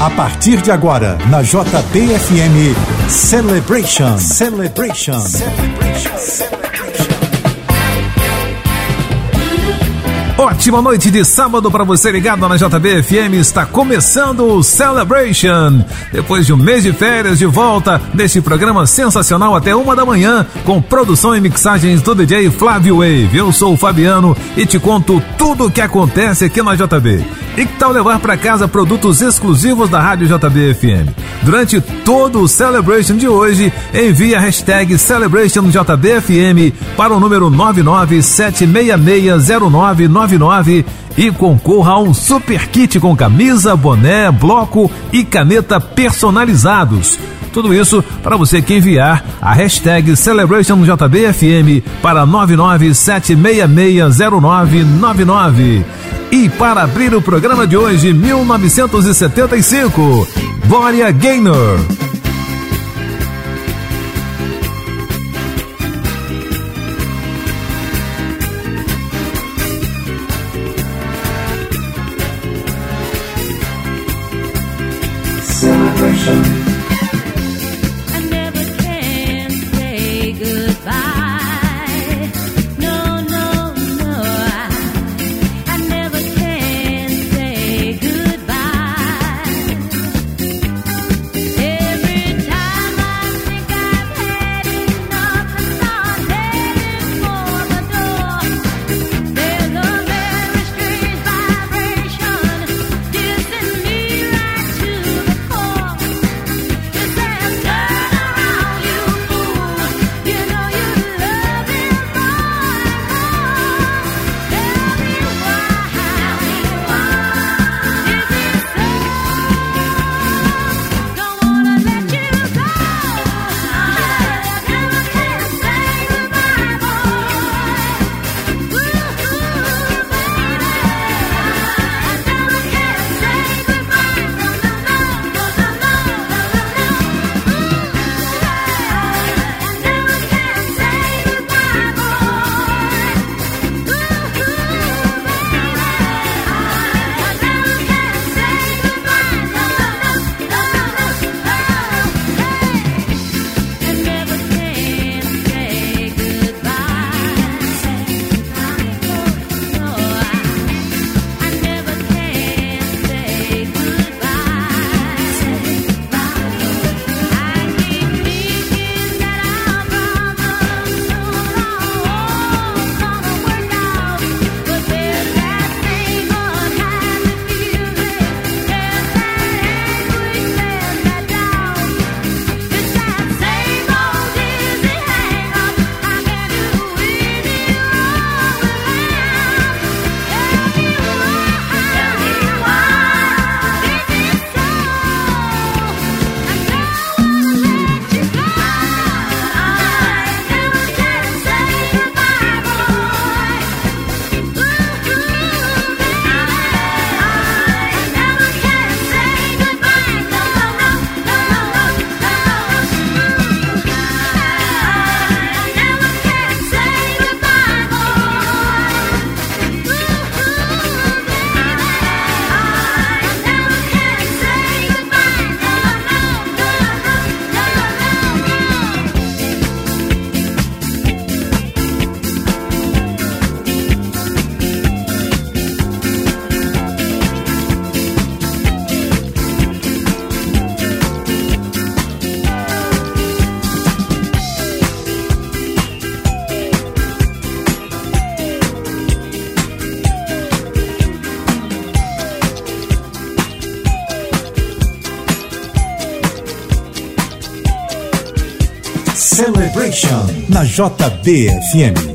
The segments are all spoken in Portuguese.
A partir de agora, na JBFM Celebration. Celebration. Celebration. Celebration. Ótima noite de sábado para você ligado na JBFM. Está começando o Celebration. Depois de um mês de férias, de volta neste programa sensacional até uma da manhã, com produção e mixagens do DJ Flávio Wave. Eu sou o Fabiano e te conto tudo o que acontece aqui na JB. E que tal levar para casa produtos exclusivos da Rádio JBFM? Durante todo o Celebration de hoje, envie a hashtag CelebrationJBFM para o número 997660999 e concorra a um super kit com camisa, boné, bloco e caneta personalizados. Tudo isso para você que enviar a hashtag CelebrationJBFM para 997660999. E para abrir o programa de hoje, 1975, Gloria Gaynor. Celebration na JBFM.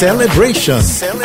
Celebration. Celebration.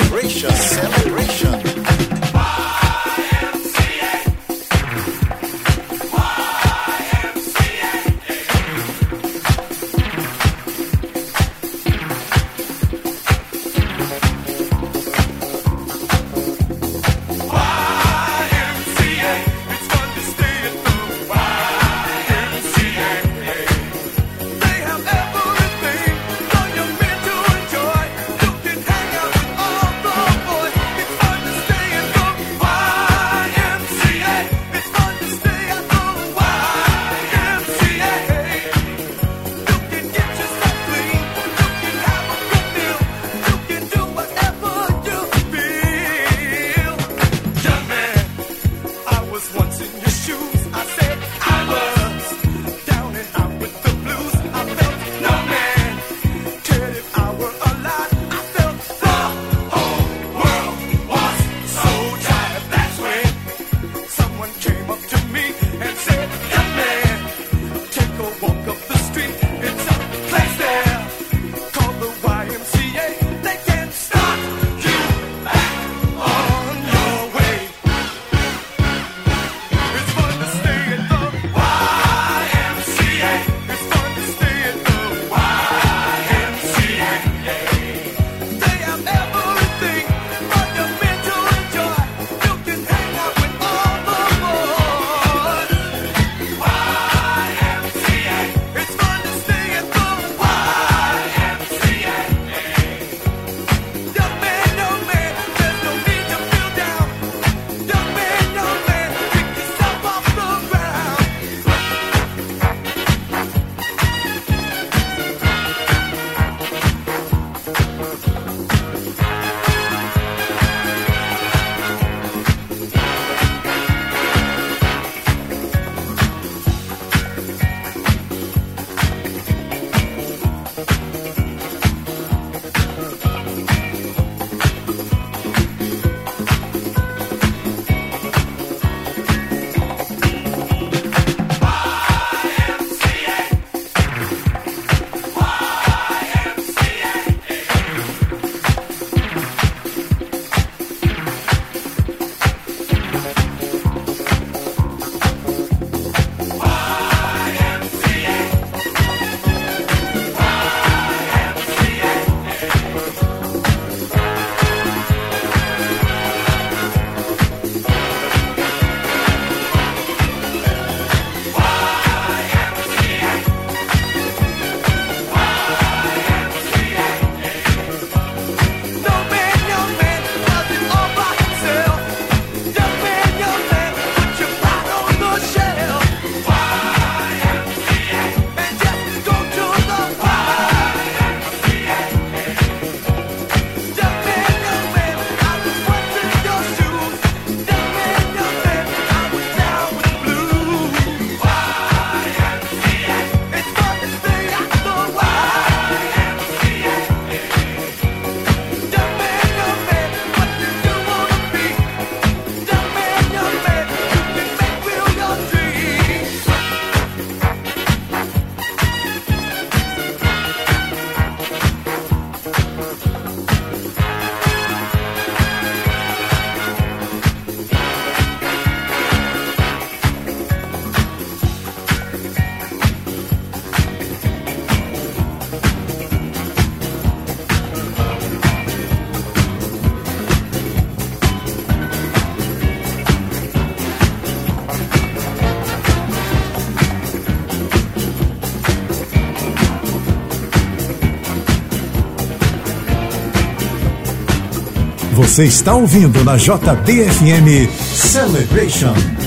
Você está ouvindo na JBFM Celebration.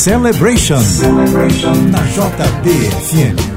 Celebration, Celebration. na JBFM.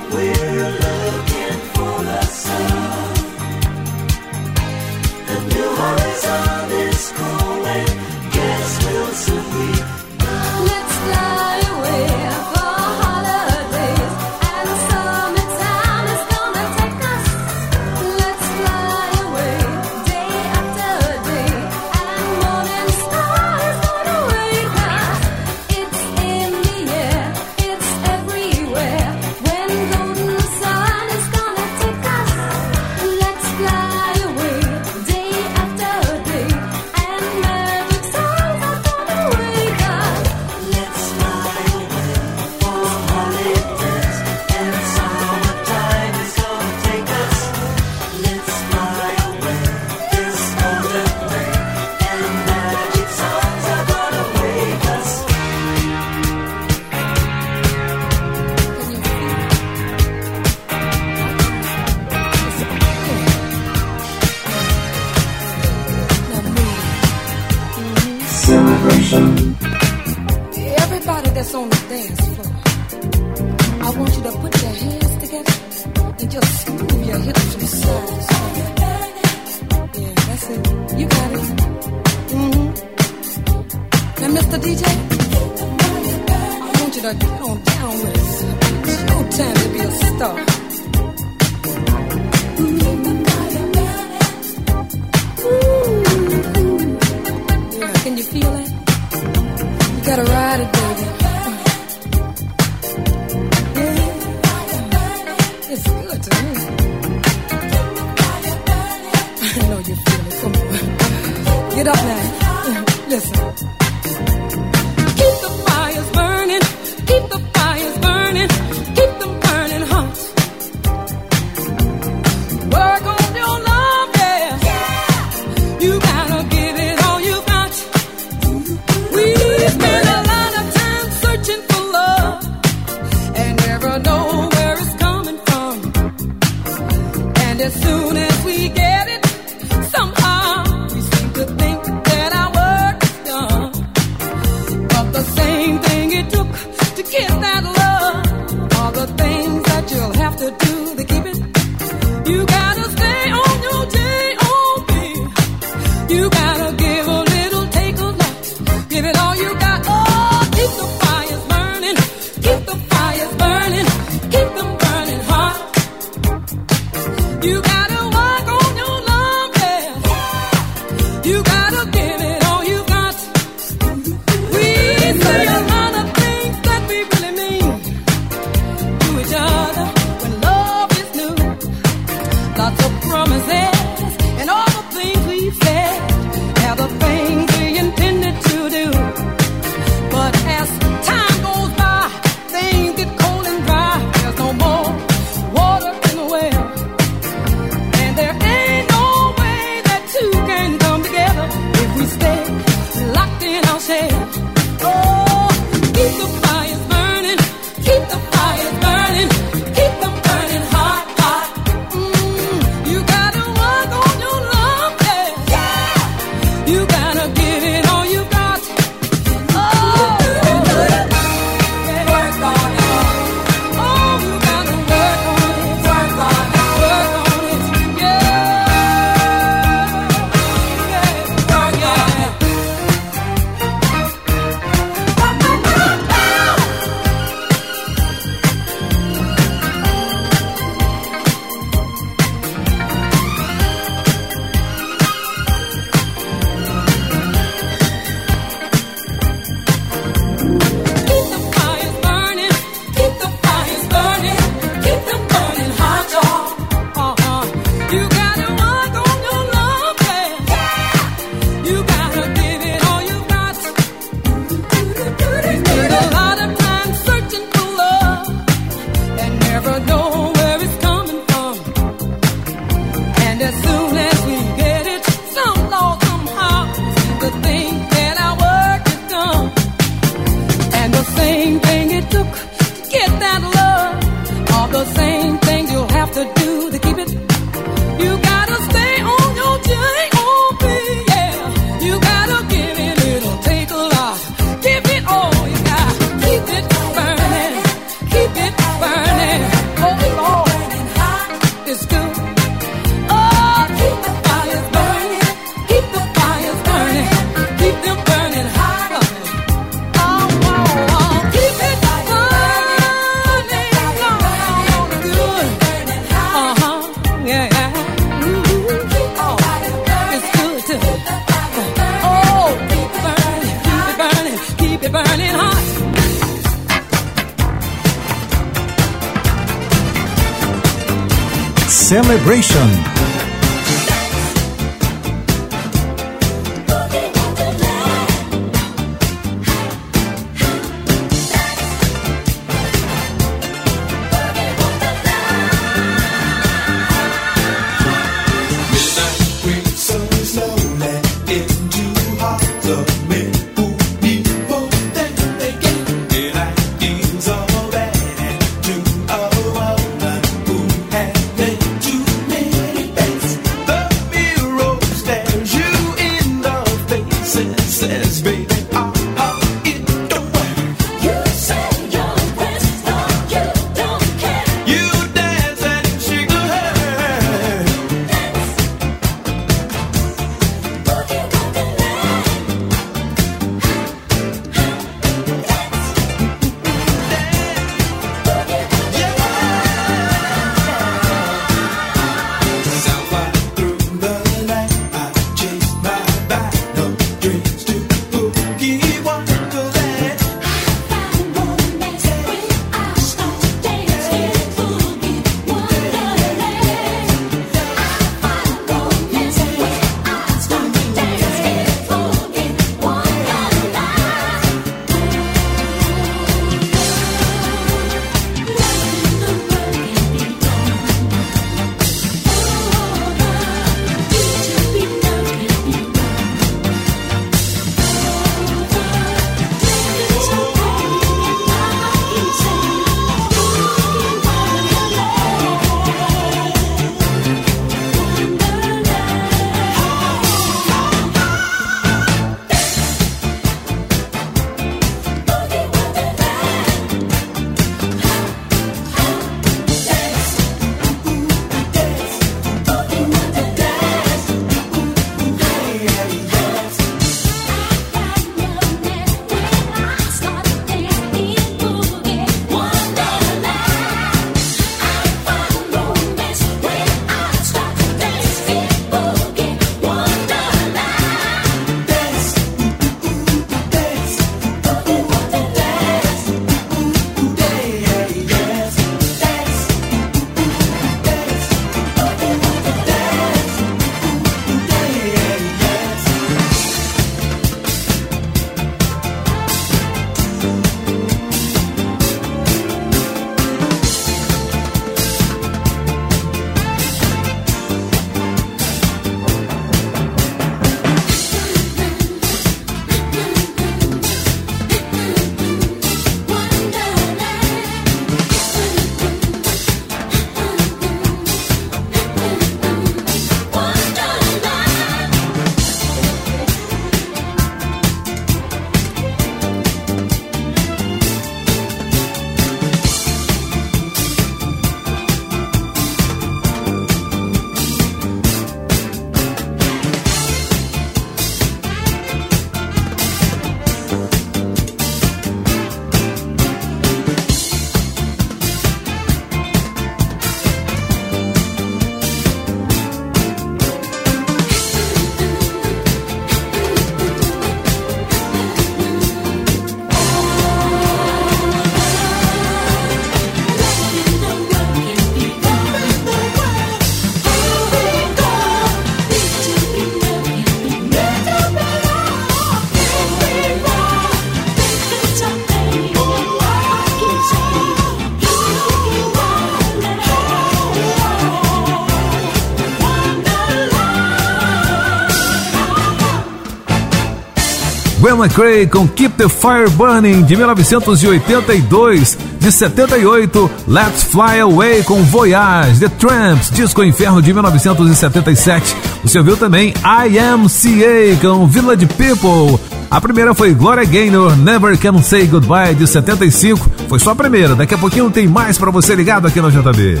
Gwen McCrae com Keep the Fire Burning de 1982, de 78, Let's Fly Away com Voyage, The Tramps, Disco Inferno de 1977. Você ouviu também I Am CA com Village People. A primeira foi Gloria Gaynor, Never Can Say Goodbye de 75. Foi só a primeira, daqui a pouquinho tem mais para você ligado aqui no JB.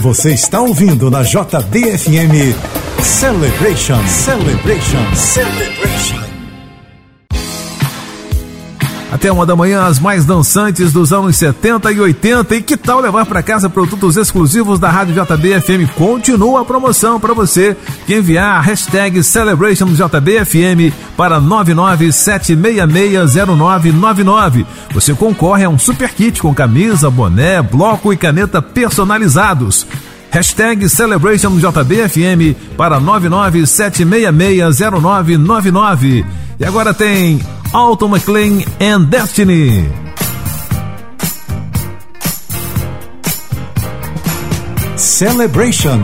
Você está ouvindo na JBFM Celebration, Celebration, Celebration. Até uma da manhã, as mais dançantes dos anos 70 e 80. E que tal levar para casa produtos exclusivos da Rádio JBFM? Continua a promoção para você que enviar a hashtag CelebrationJBFM para 997660999. Você concorre a um super kit com camisa, boné, bloco e caneta personalizados. Hashtag CelebrationJBFM para 997660999. E agora tem Alton McLean and Destiny. Celebration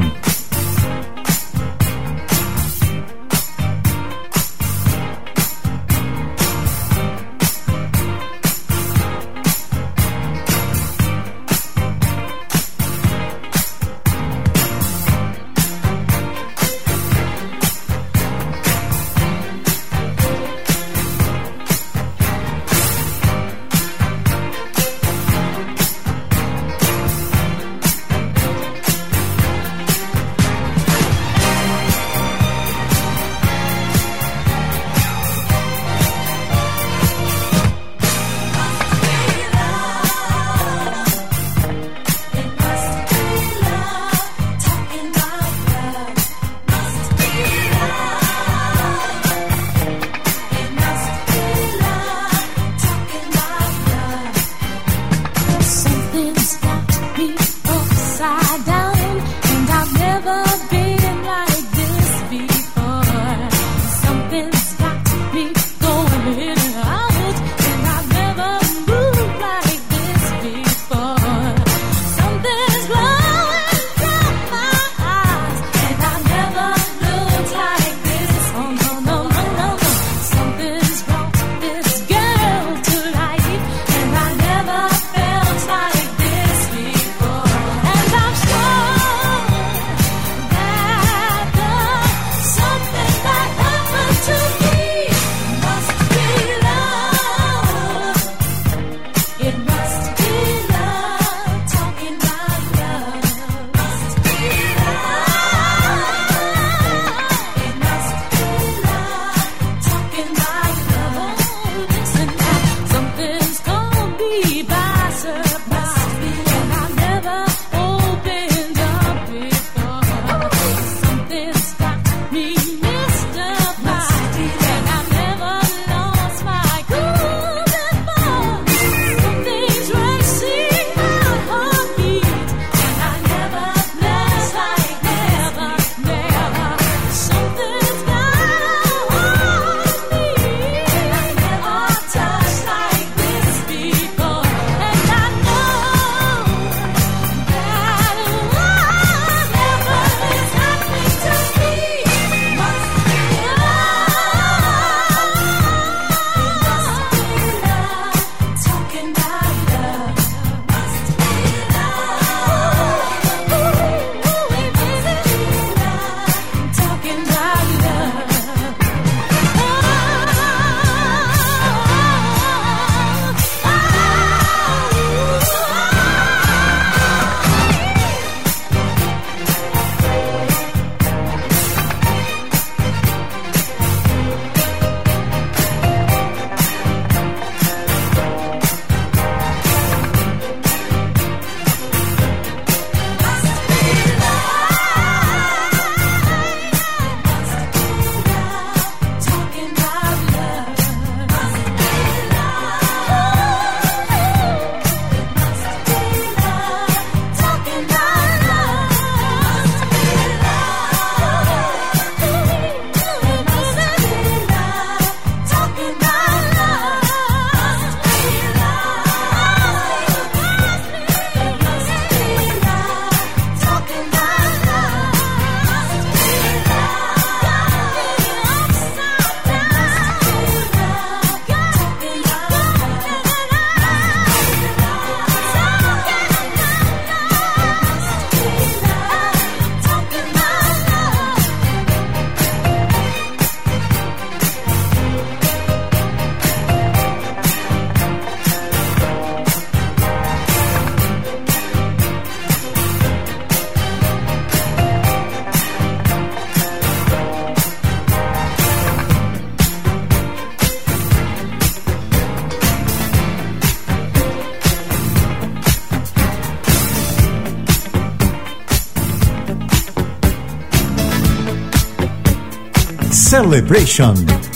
Celebration.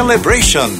Celebration.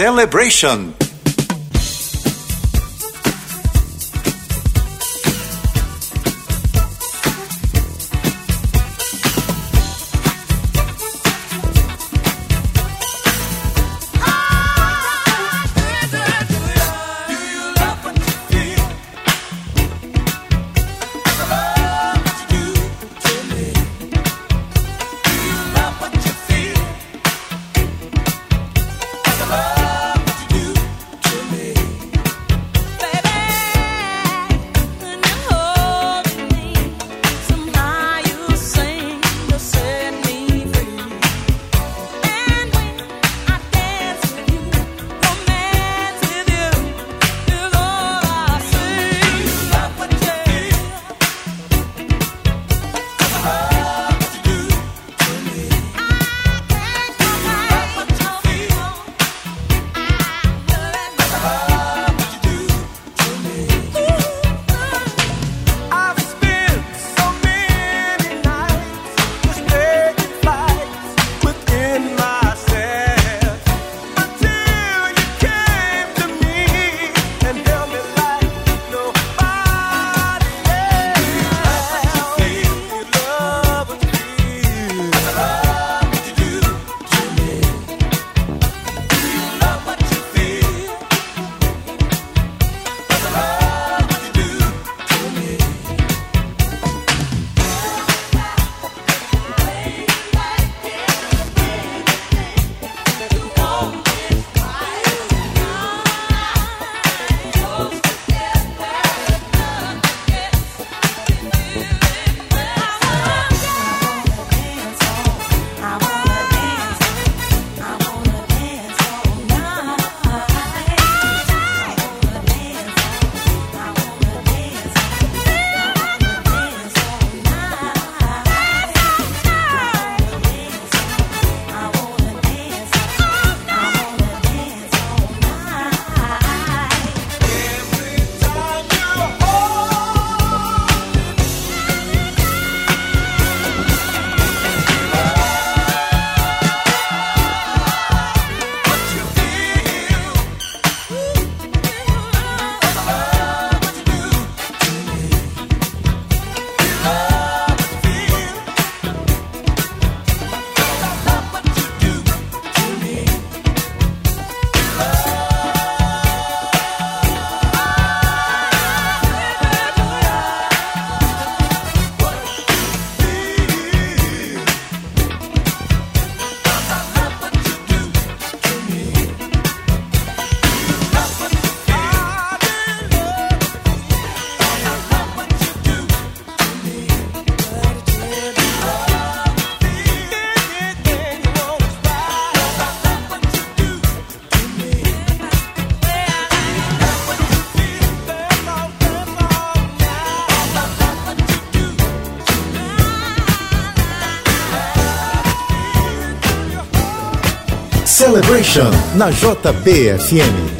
Celebration. Na JBFM.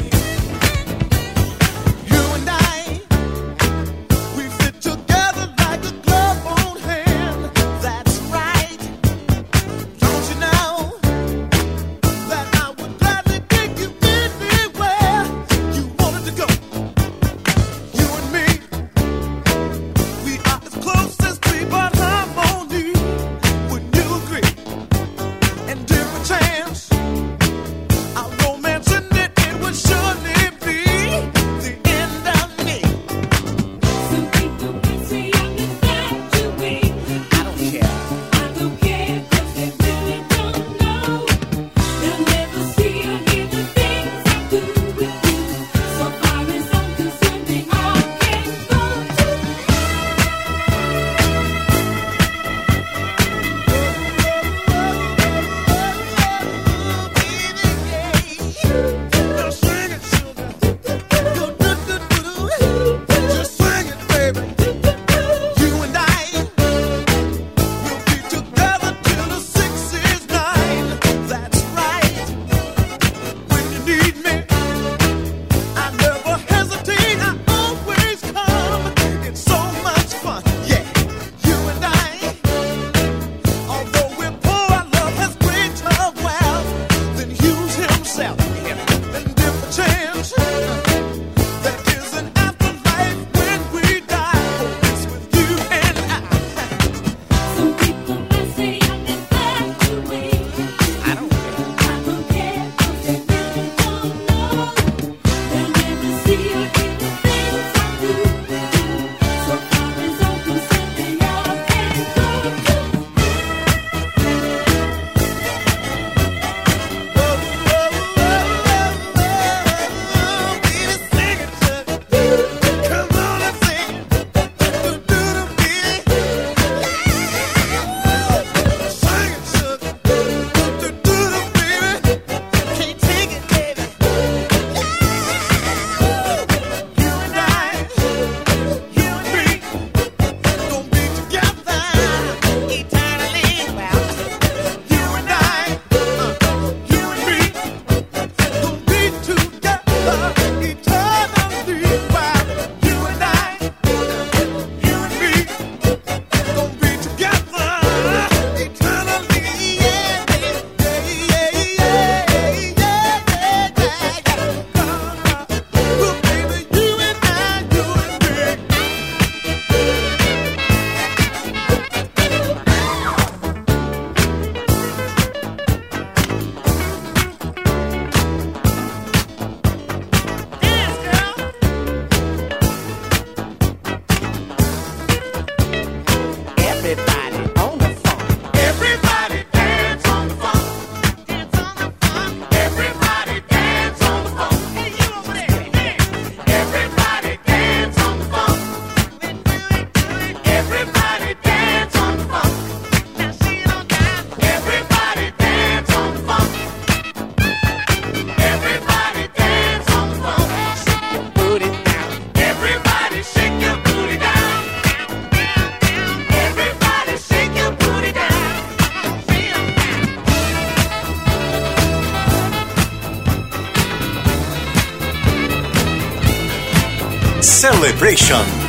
Celebration.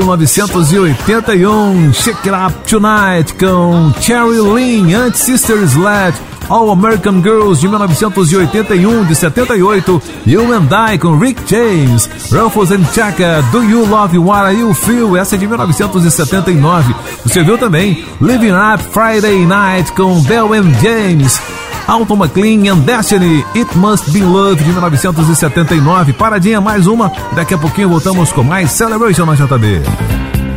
1981, Shake It Up Tonight com Cherry Lynn, Aunt Sister Sledge, All American Girls de 1981, de 78, You and I com Rick James, Rufus and Chaka, Do You Love What You Feel, essa é de 1979. Você viu também Living Up Friday Night com Bell and James, Alton McLean and Destiny, It Must Be Love de 1979. Paradinha mais uma, daqui a pouquinho voltamos com mais Celebration na JB.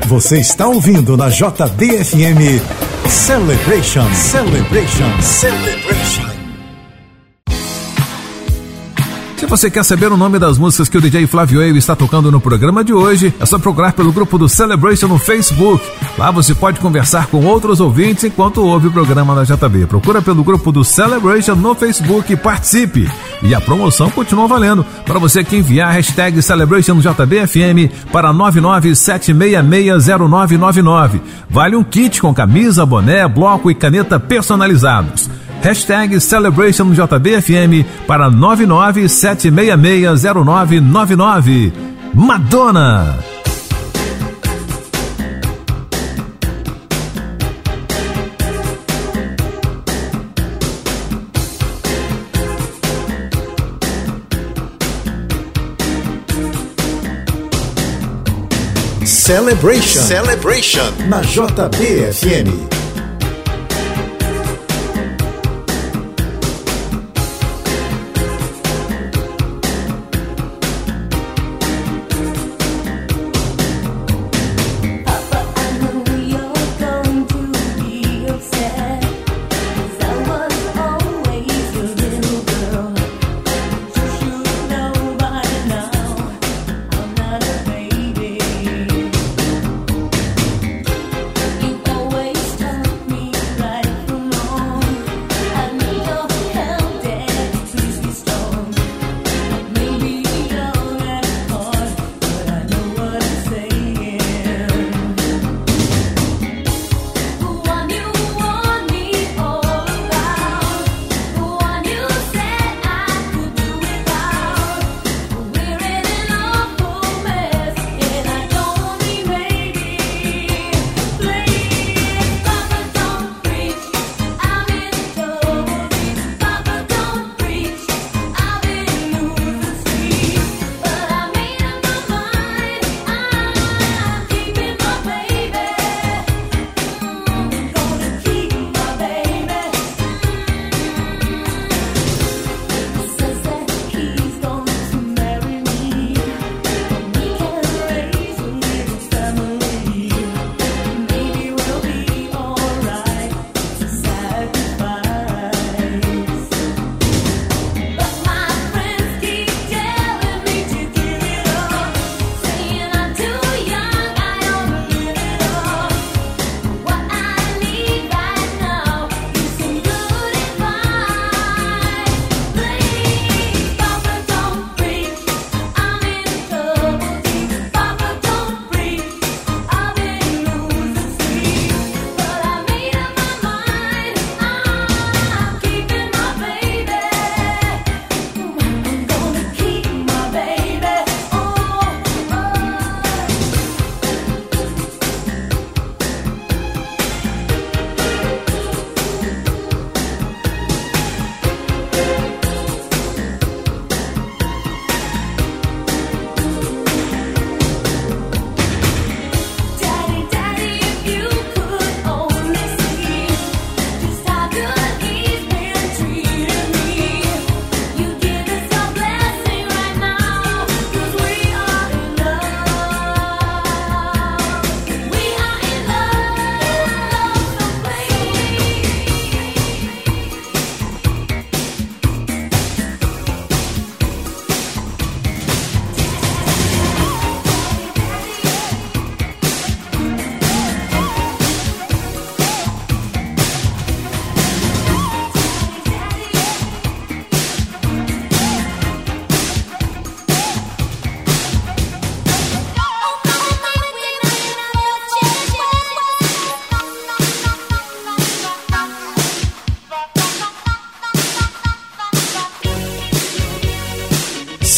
Você está ouvindo na JBFM Celebration, Celebration, Celebration. Você quer saber o nome das músicas que o DJ Flávio Eio está tocando no programa de hoje, é só procurar pelo grupo do Celebration no Facebook. Lá você pode conversar com outros ouvintes enquanto ouve o programa da JB. Procura pelo grupo do Celebration no Facebook e participe. E a promoção continua valendo para você que enviar a hashtag CelebrationJBFM para 997660999. Vale um kit com camisa, boné, bloco e caneta personalizados. Hashtag CelebrationJBFM para 997660999. Madonna! Celebration, Celebration na JBFM.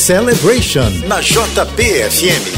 Celebration na JBFM.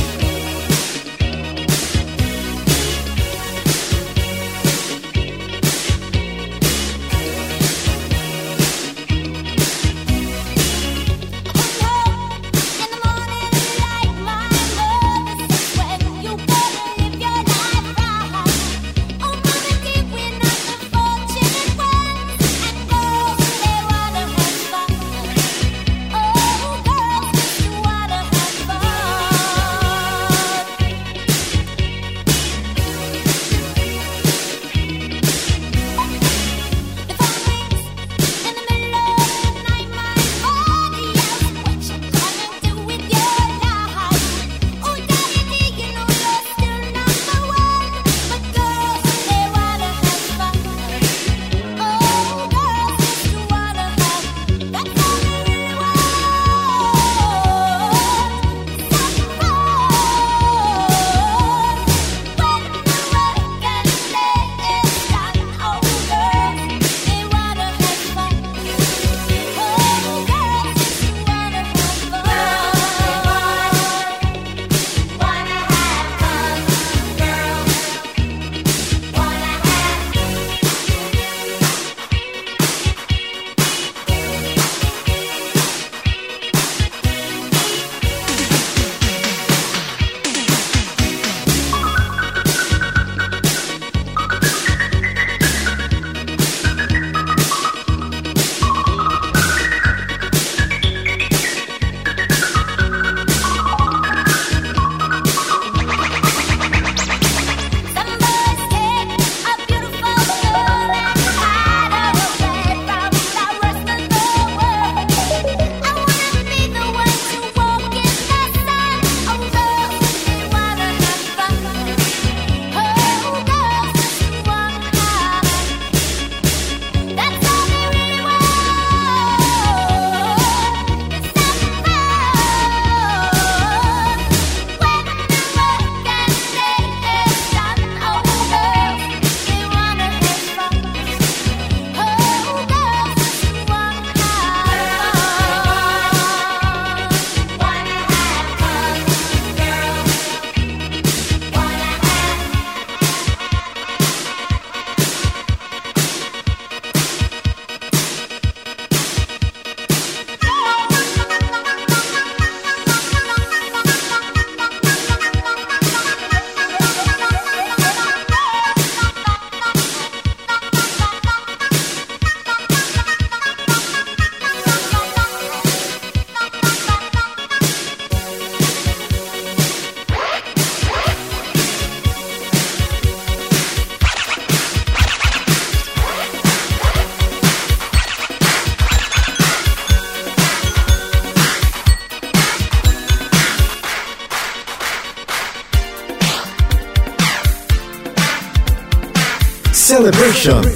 Celebration.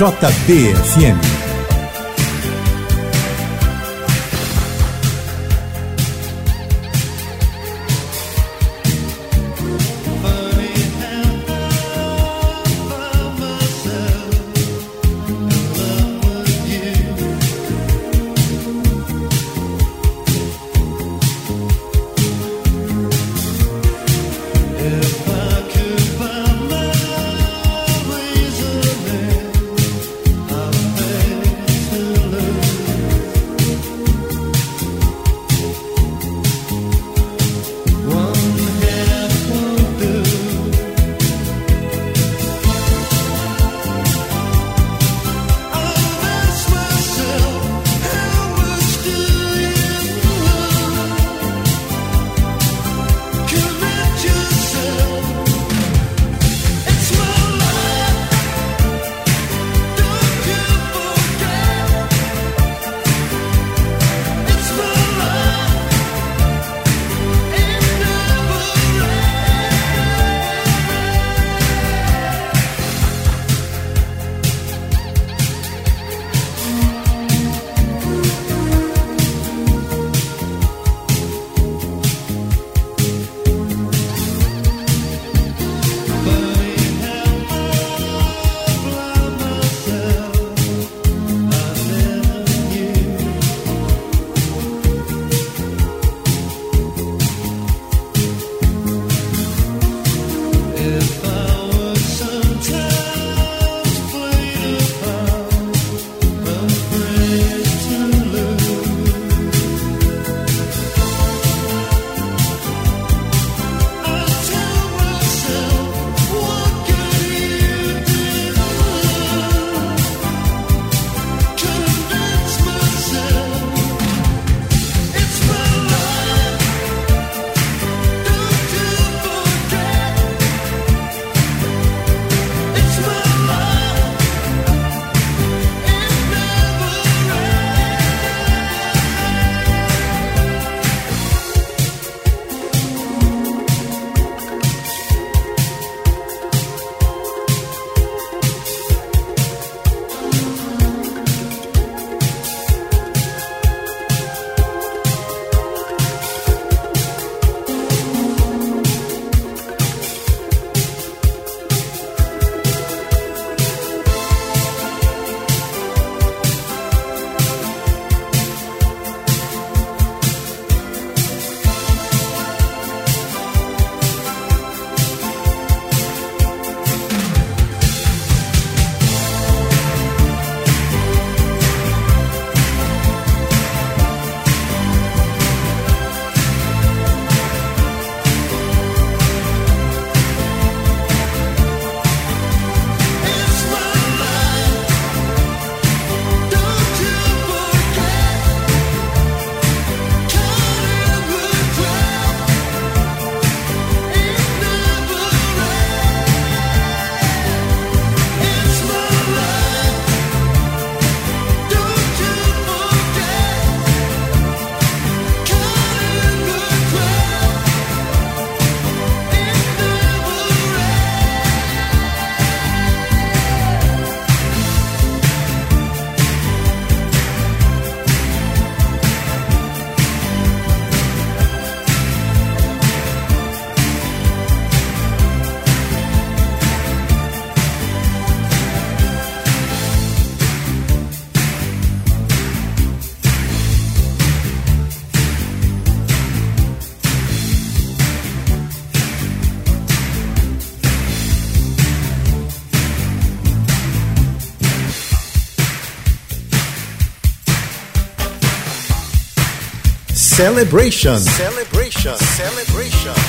JBFM. Celebration. Celebration. Celebration.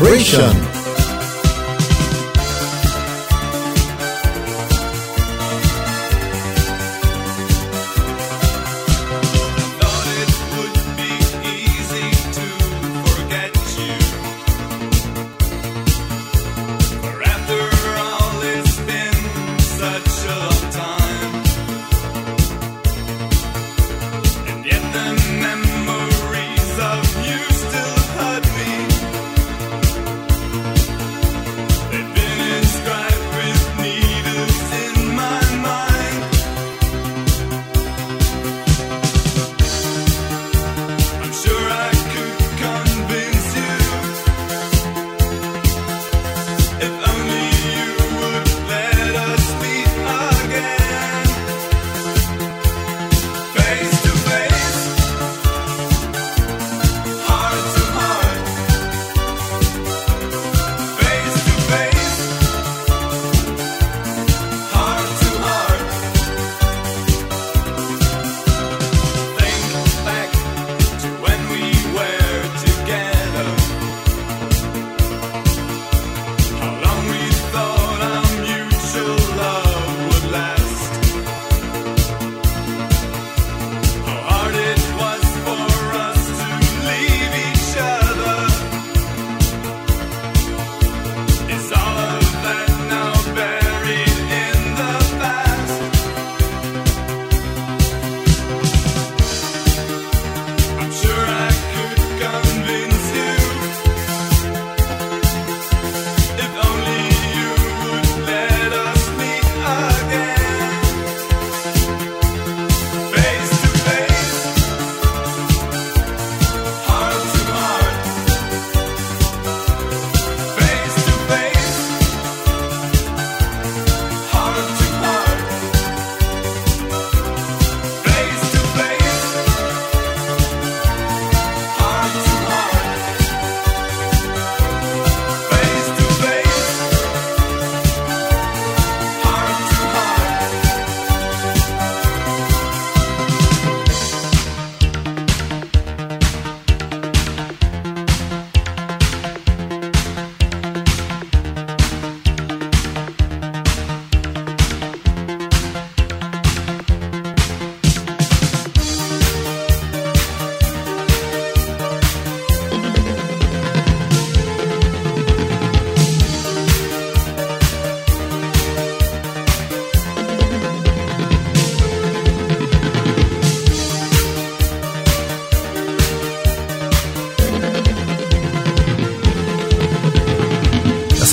Celebration.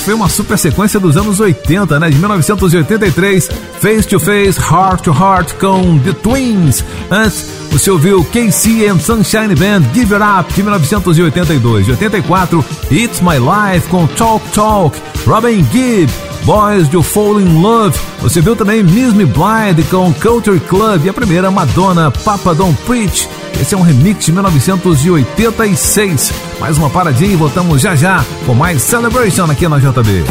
Foi uma super sequência dos anos 80, né? De 1983, Face to Face, Heart to Heart com The Twins. Antes, você ouviu KC and Sunshine Band, Give It Up, de 1982. De 84, It's My Life com Talk Talk, Robin Gibb, Boys Do Fall in Love. Você viu também Miss Me Blind com Culture Club e a primeira Madonna, Papa Don't Preach. Esse é um remix de 1986. Mais uma paradinha e voltamos já já com mais Celebration aqui na JB.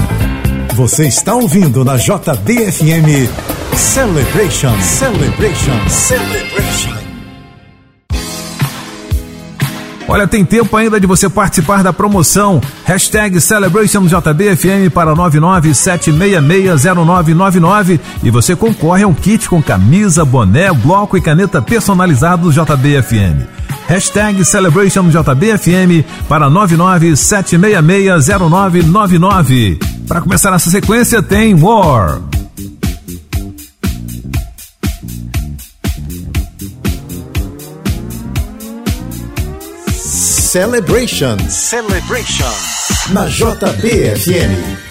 Você está ouvindo na JBFM Celebration, Celebration, Celebration. Olha, tem tempo ainda de você participar da promoção. Hashtag CelebrationJBFM para 997660999 e você concorre a um kit com camisa, boné, bloco e caneta personalizados JBFM. Hashtag CelebrationJBFM para 997660999. Para começar essa sequência tem War. Celebration. Celebration. Na JBFM.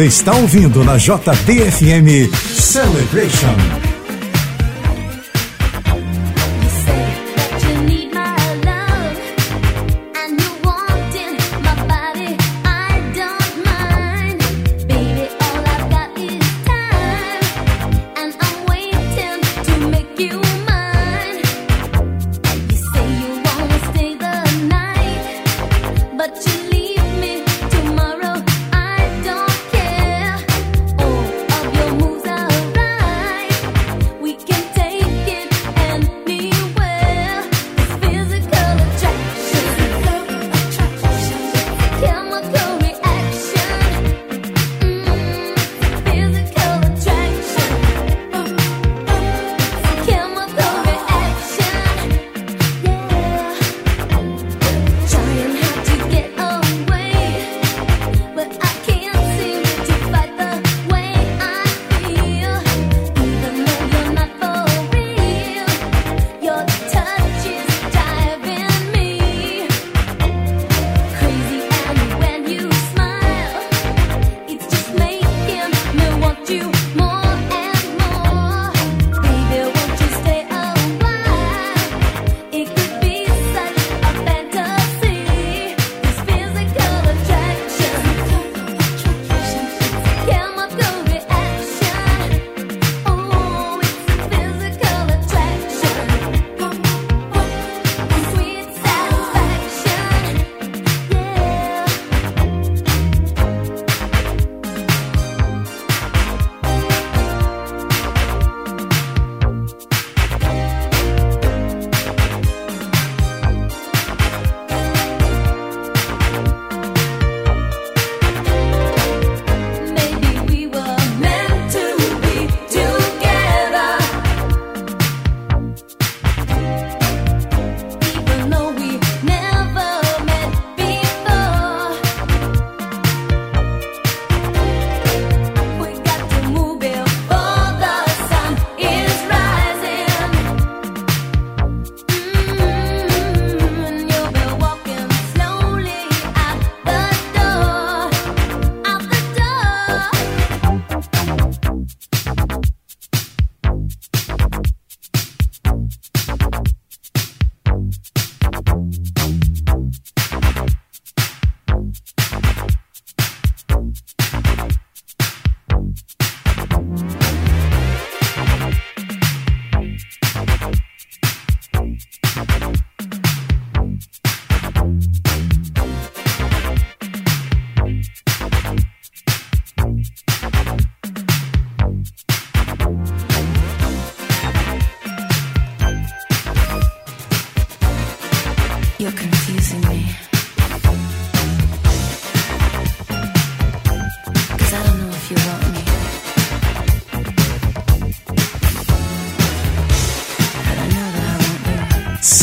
Você está ouvindo na JDFM Celebration.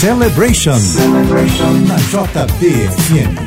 Celebration, Celebration na JBFM.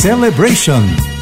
Celebration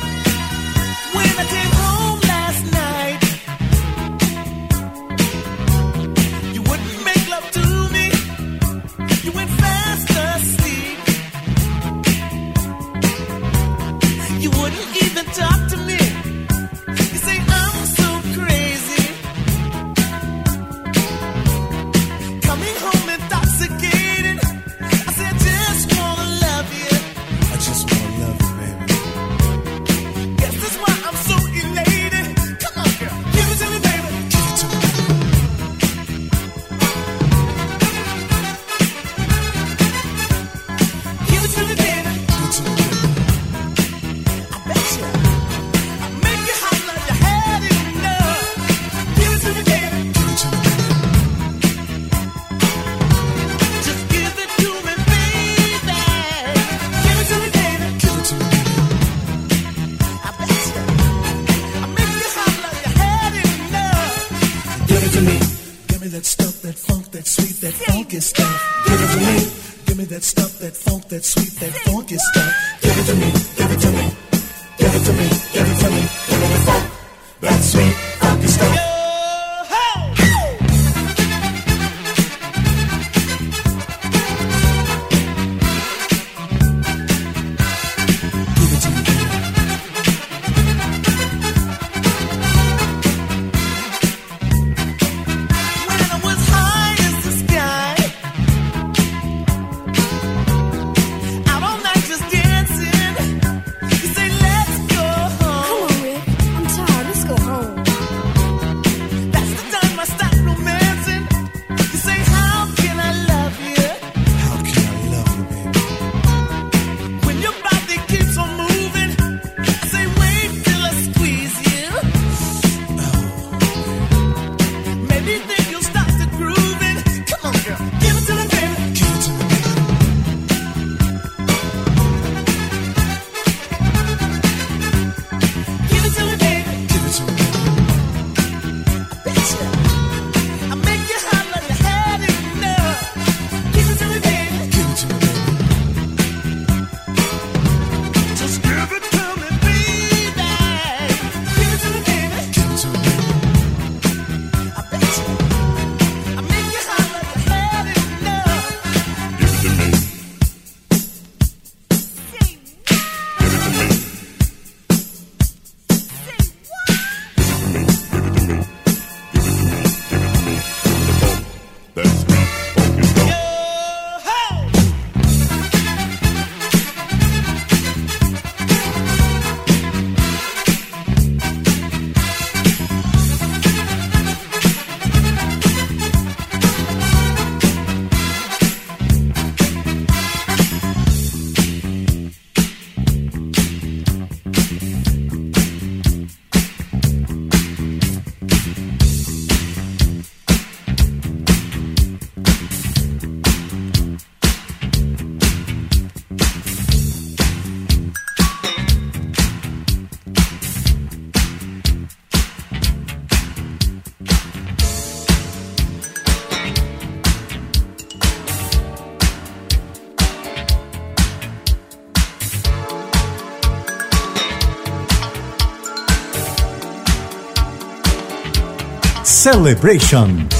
Celebration.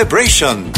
Celebration.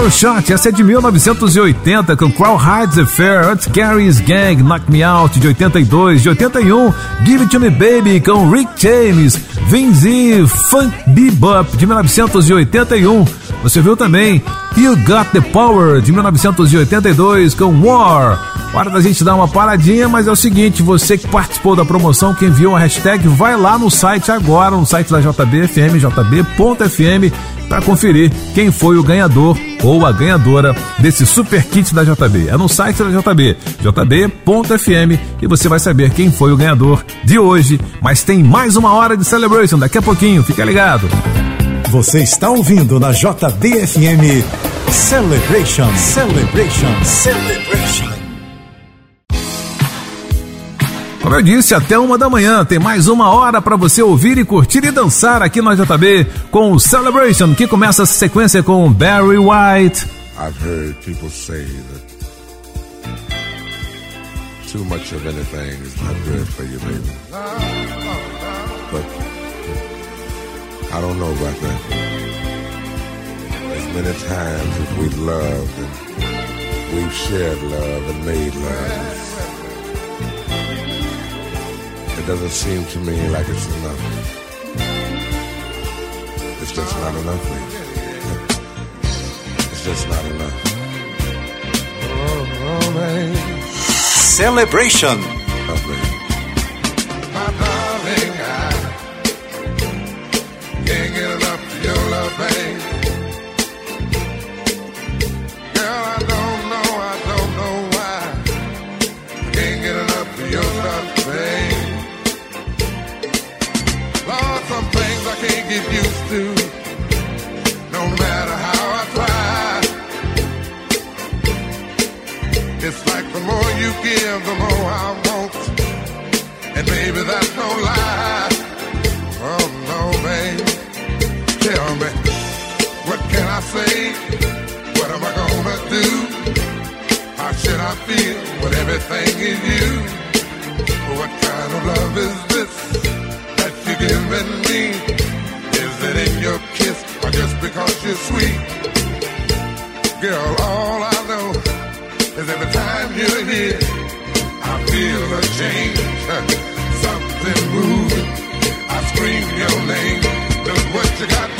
Sure Shot, essa é de 1980, com Crowd Affair, Aunt Carrie's Gang, Knock Me Out, de 82, de 81, Give It To Me Baby, com Rick James, Vinzi, Funk Bebop, de 1981. Você viu também You Got The Power, de 1982, com War. Hora da gente dar uma paradinha, mas é o seguinte, você que participou da promoção, que enviou a hashtag, vai lá no site agora, no site da JBFM, jb.fm, para conferir quem foi o ganhador ou a ganhadora desse super kit da JB. É no site da JB, jb.fm, e você vai saber quem foi o ganhador de hoje. Mas tem mais uma hora de celebration daqui a pouquinho, fica ligado. Você está ouvindo na JBFM Celebration, Celebration, Celebration. Como eu disse, até uma da manhã tem mais uma hora para você ouvir e curtir e dançar aqui no JB com o Celebration, que começa a sequência com Barry White. I've heard people say that too much of anything is not good for you, baby. But I don't know about that. As many times as we've loved and we've shared love and made love. It doesn't seem to me like it's enough. It's just not enough for you. It's just not enough. Oh, oh man. Celebration. Oh, man. My darling, I can't get enough of your love, babe. Can't get used to. No matter how I try. It's like the more you give, the more I want. And baby, that's no lie. Oh no, babe. Tell me, what can I say? What am I gonna do? How should I feel when everything is you? What kind of love is this that you're giving me? It in your kiss or just because you're sweet? Girl, all I know is every time you're here, I feel a change. Something moving. I scream your name. Look what you got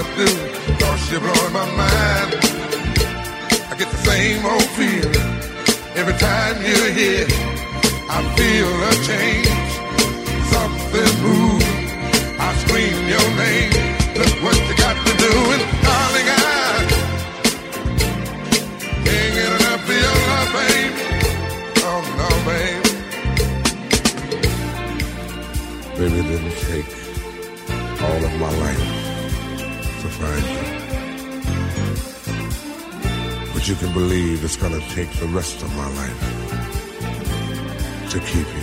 Do? Cause you're blowing my mind. I get the same old feeling every time you're here. I feel a change, something moves. I scream your name. Look what you got to do, and darling, I can't get enough of your love, babe. Oh no, babe. Baby, didn't take all of my life find you. But you can believe it's gonna take the rest of my life to keep you.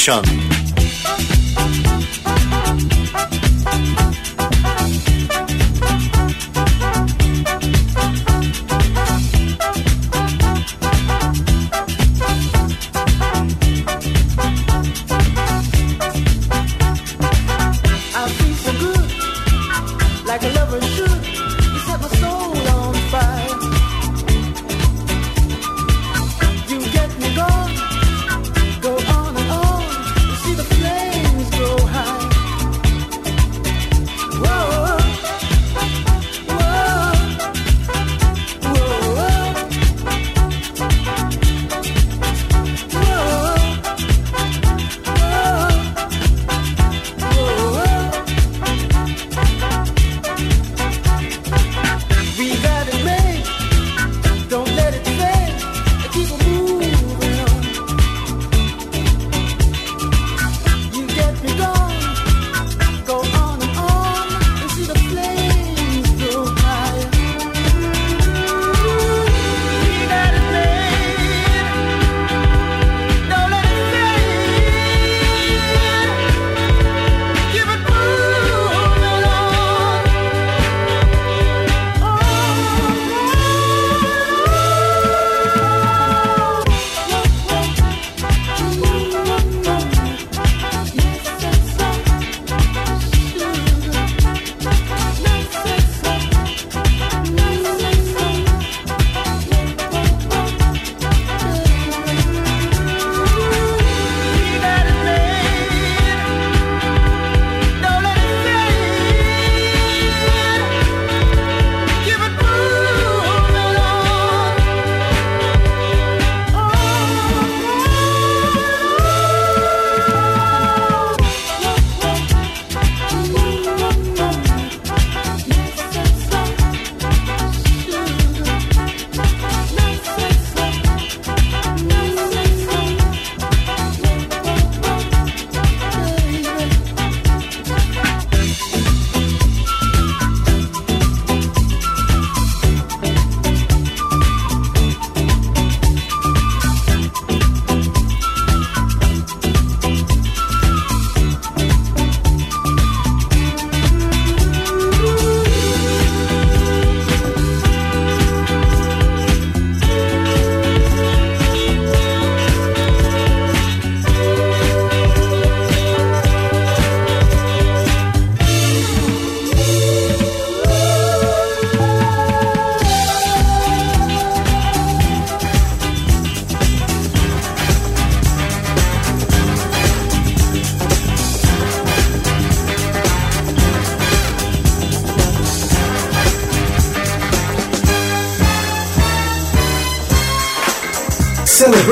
Celebration.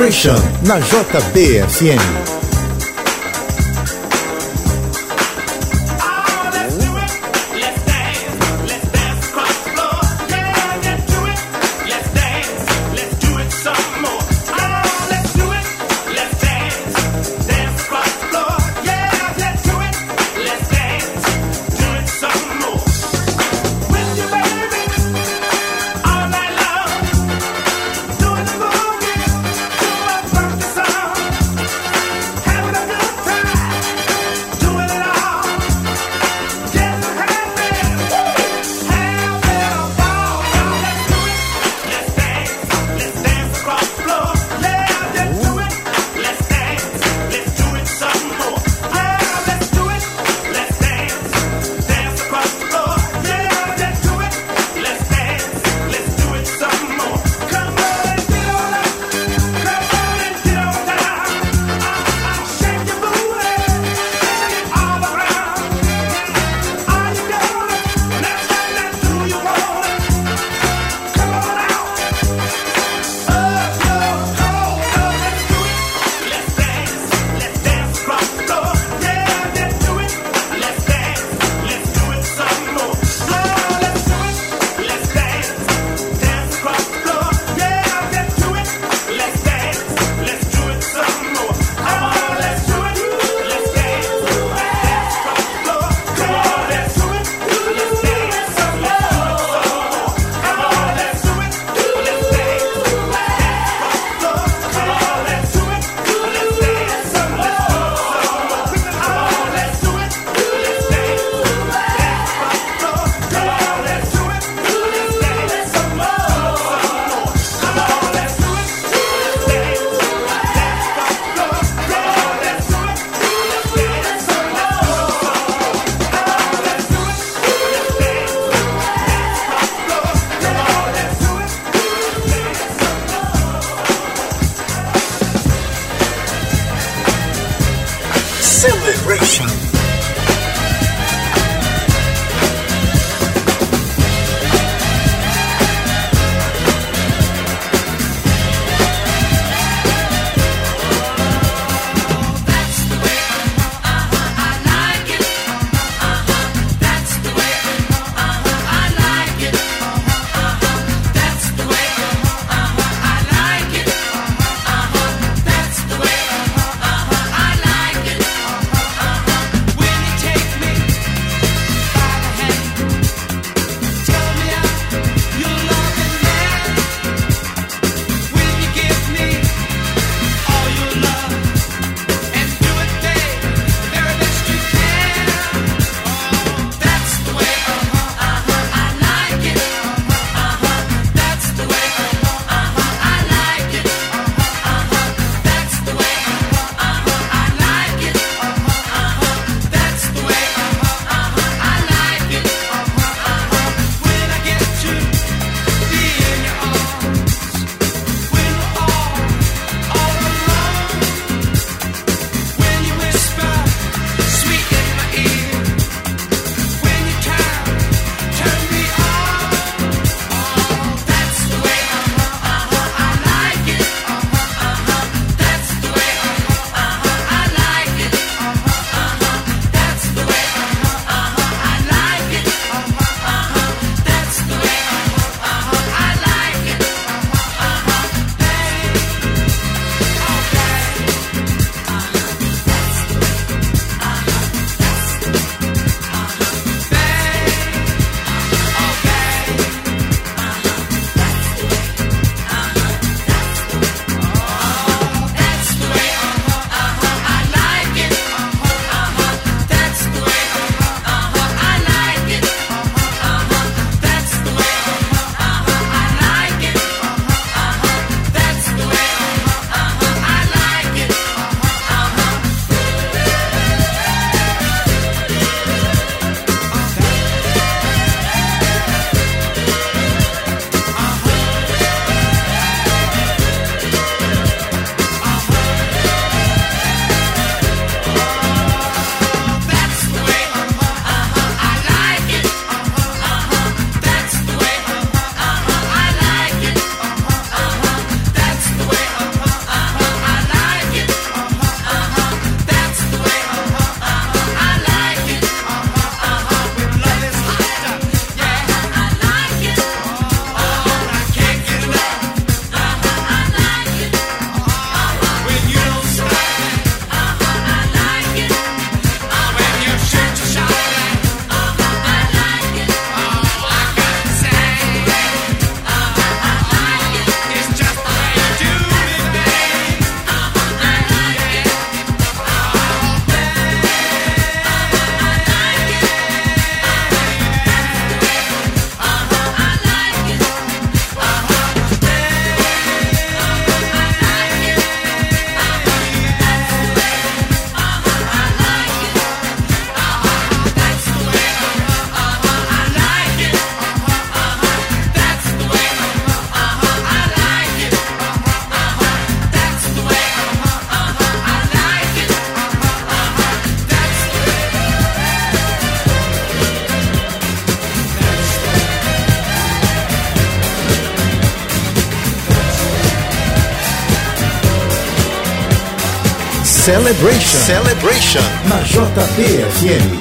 Celebration na JBFM. Celebration. Celebration. Na JBFM.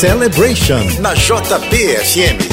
Celebration na JBFM.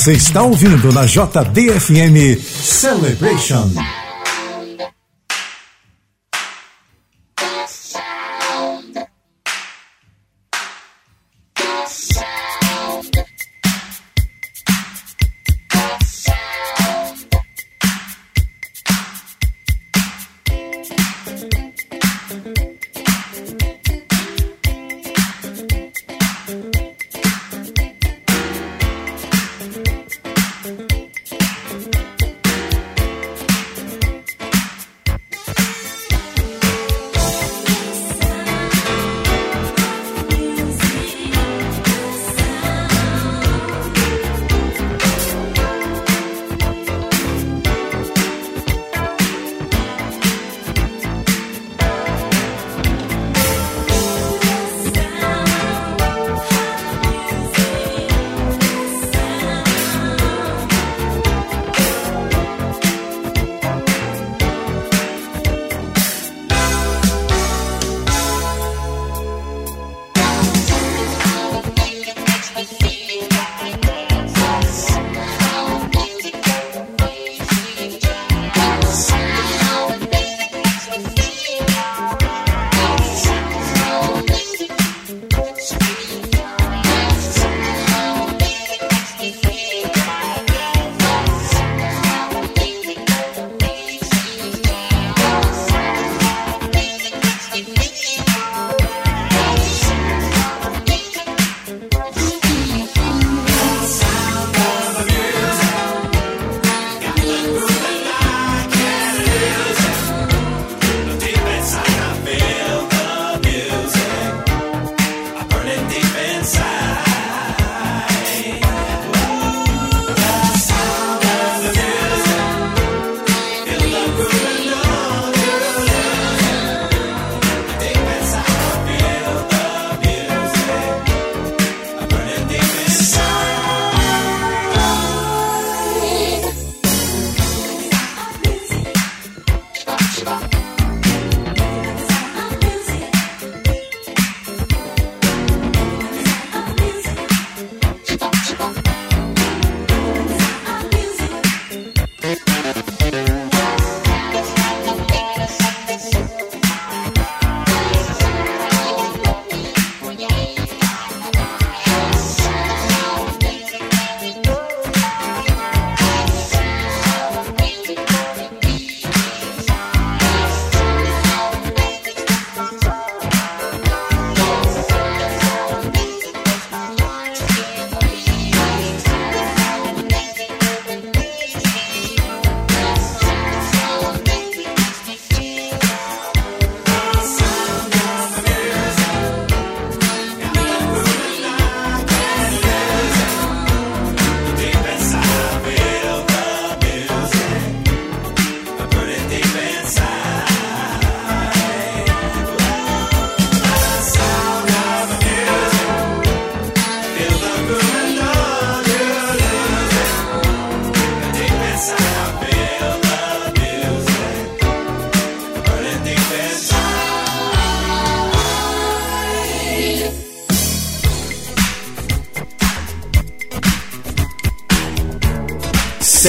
Você está ouvindo na JDFM Celebration.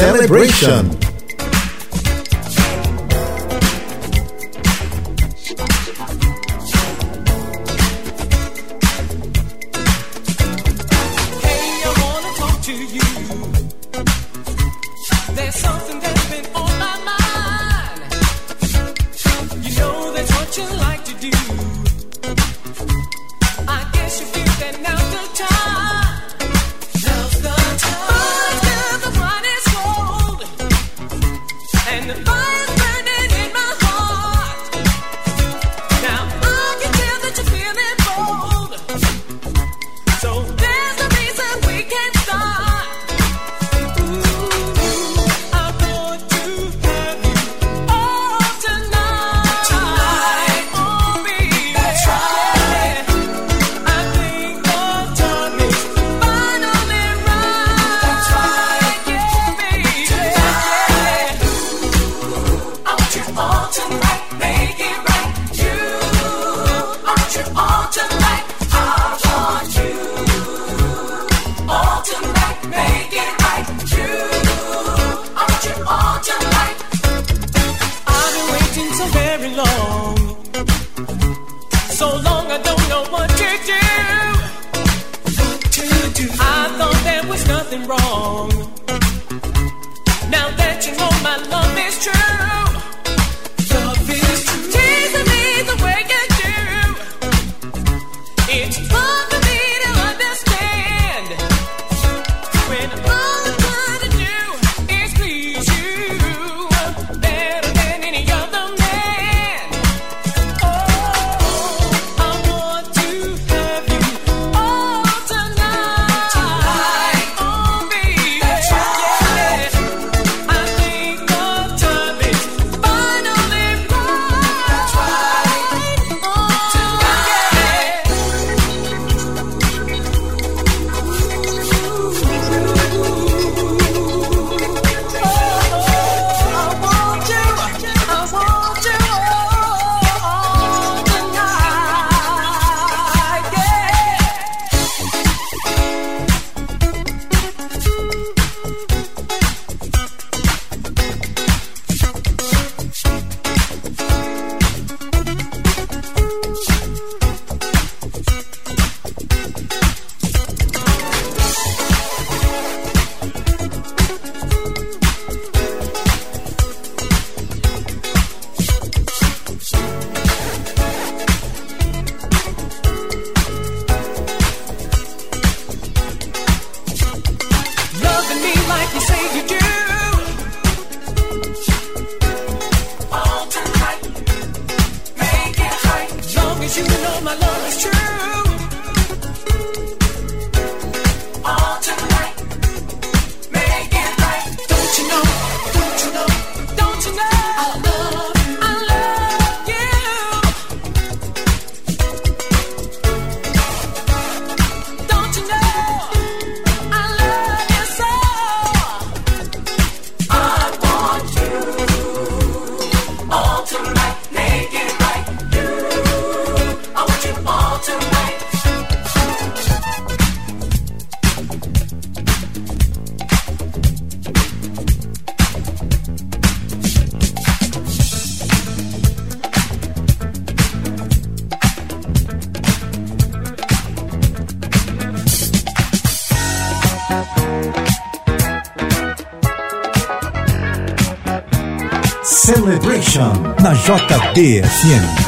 Celebration. DEA 100.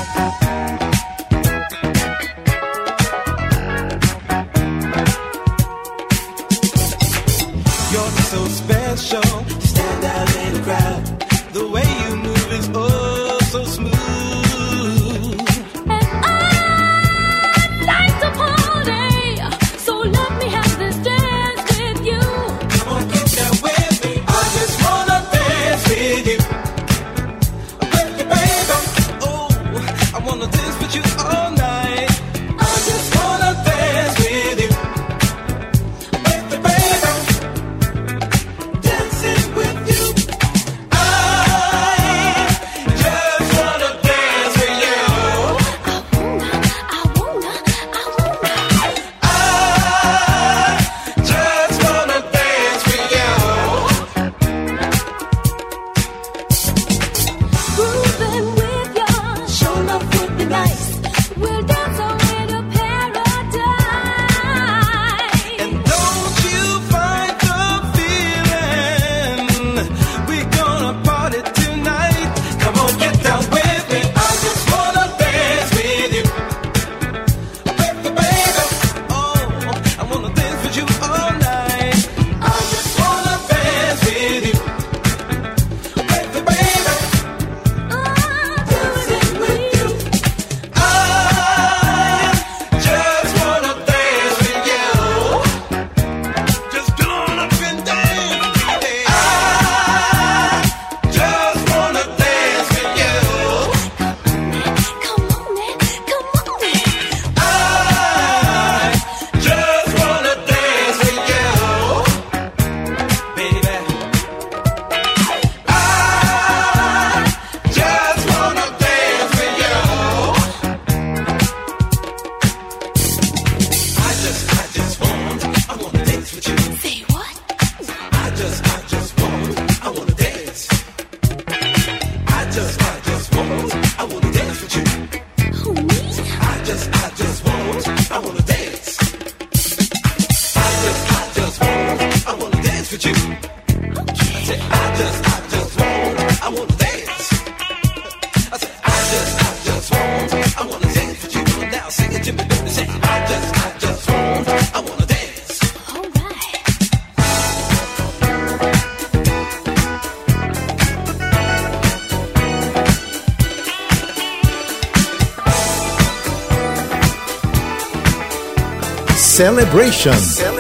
Celebration. Celebration.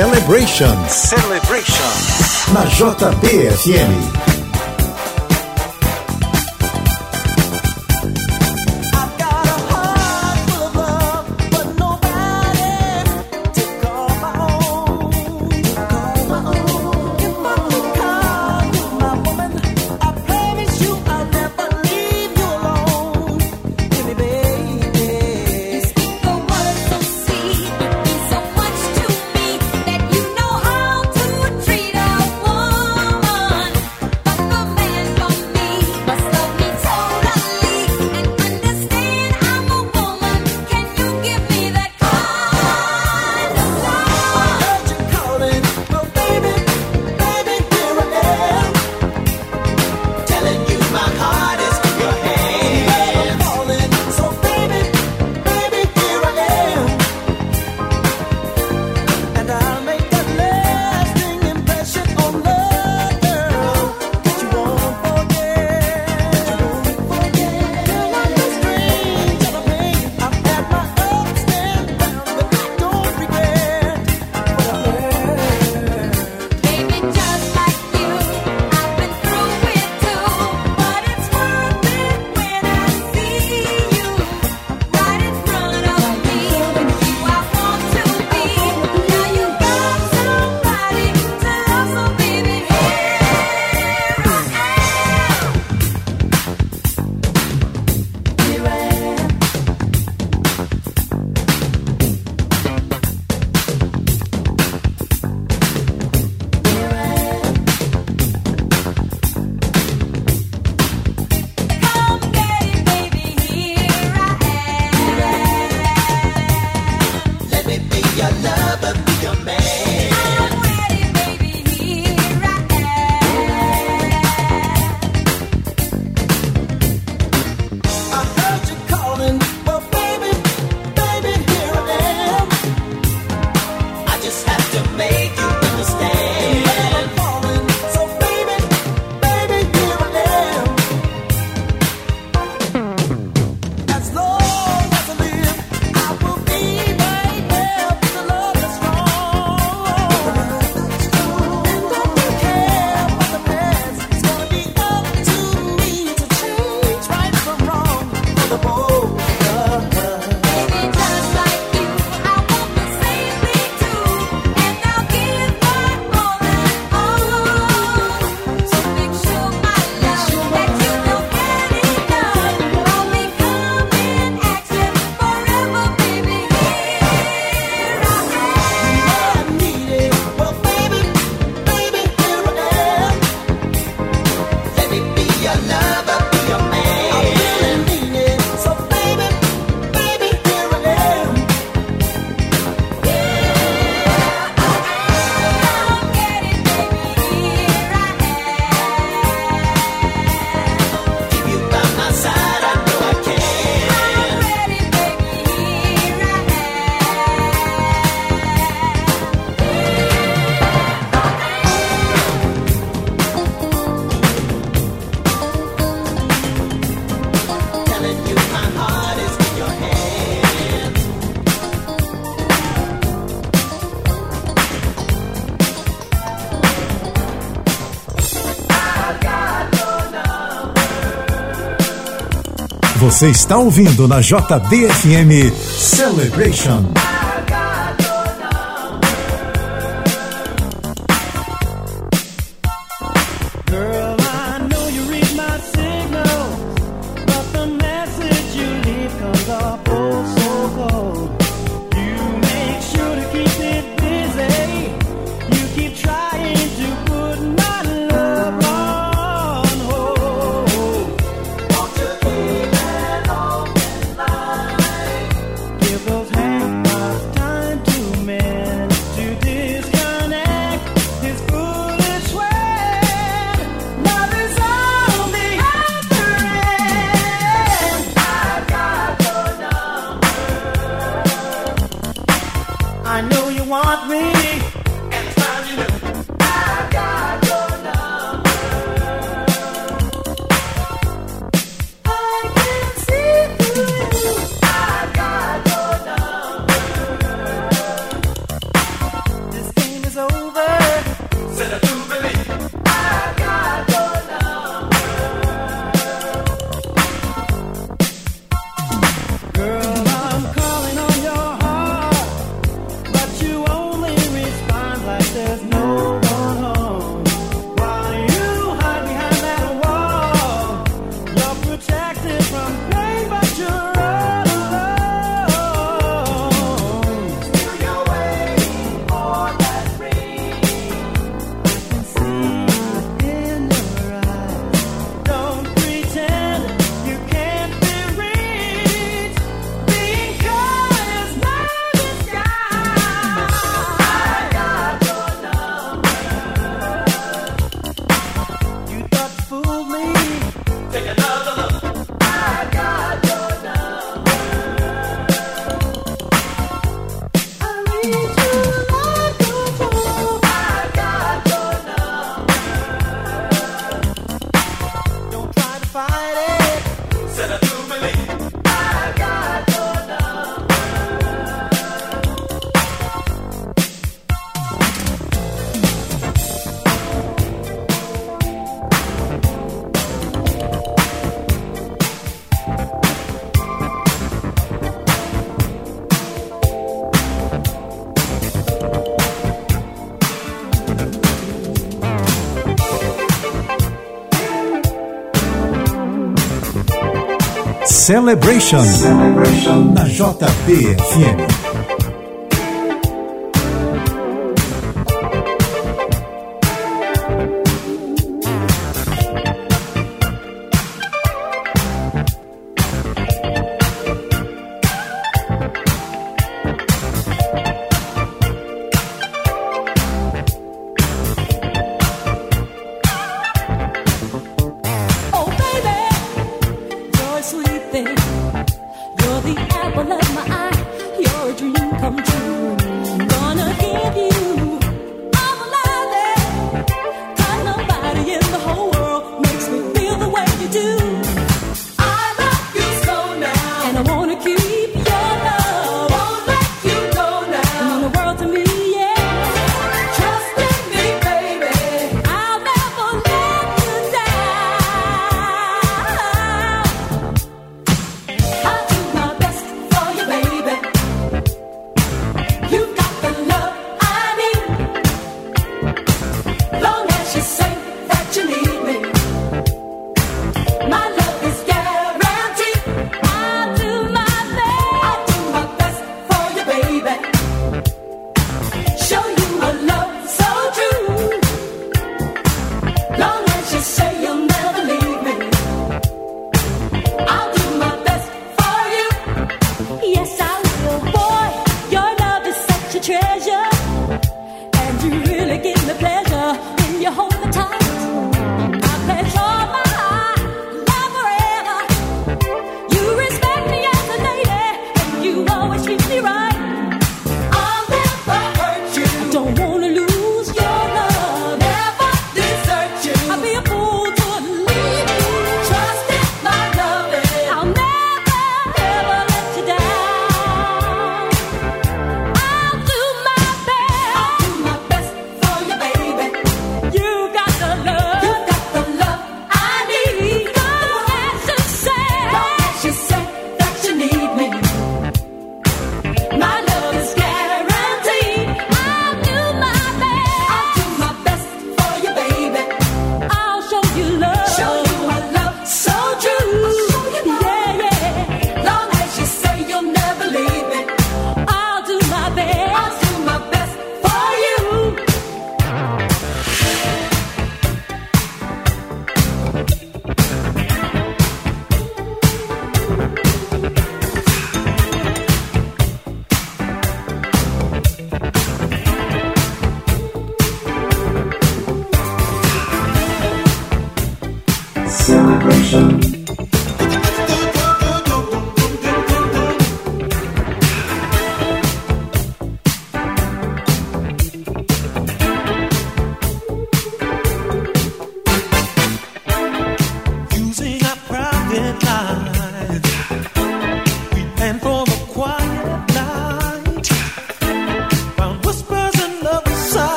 Celebration. Celebration. Na JBFM. Você está ouvindo na JBFM Celebration. Celebration. Na JBFM.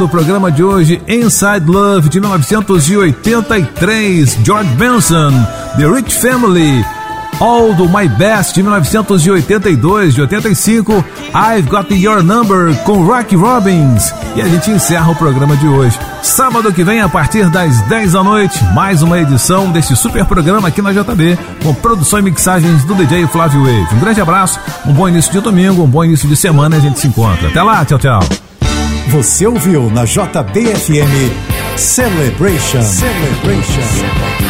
Encerrando o programa de hoje, Inside Love de 1983, George Benson, The Rich Family, All do My Best de 1982, de 85, I've Got Your Number com Rock Robbins. E a gente encerra o programa de hoje. Sábado que vem, a partir das 10 da noite, mais uma edição desse super programa aqui na JB, com produção e mixagens do DJ Flávio Wave. Um grande abraço, um bom início de domingo, um bom início de semana e a gente se encontra. Até lá, tchau, tchau. Você ouviu na JBFM Celebration. Celebration.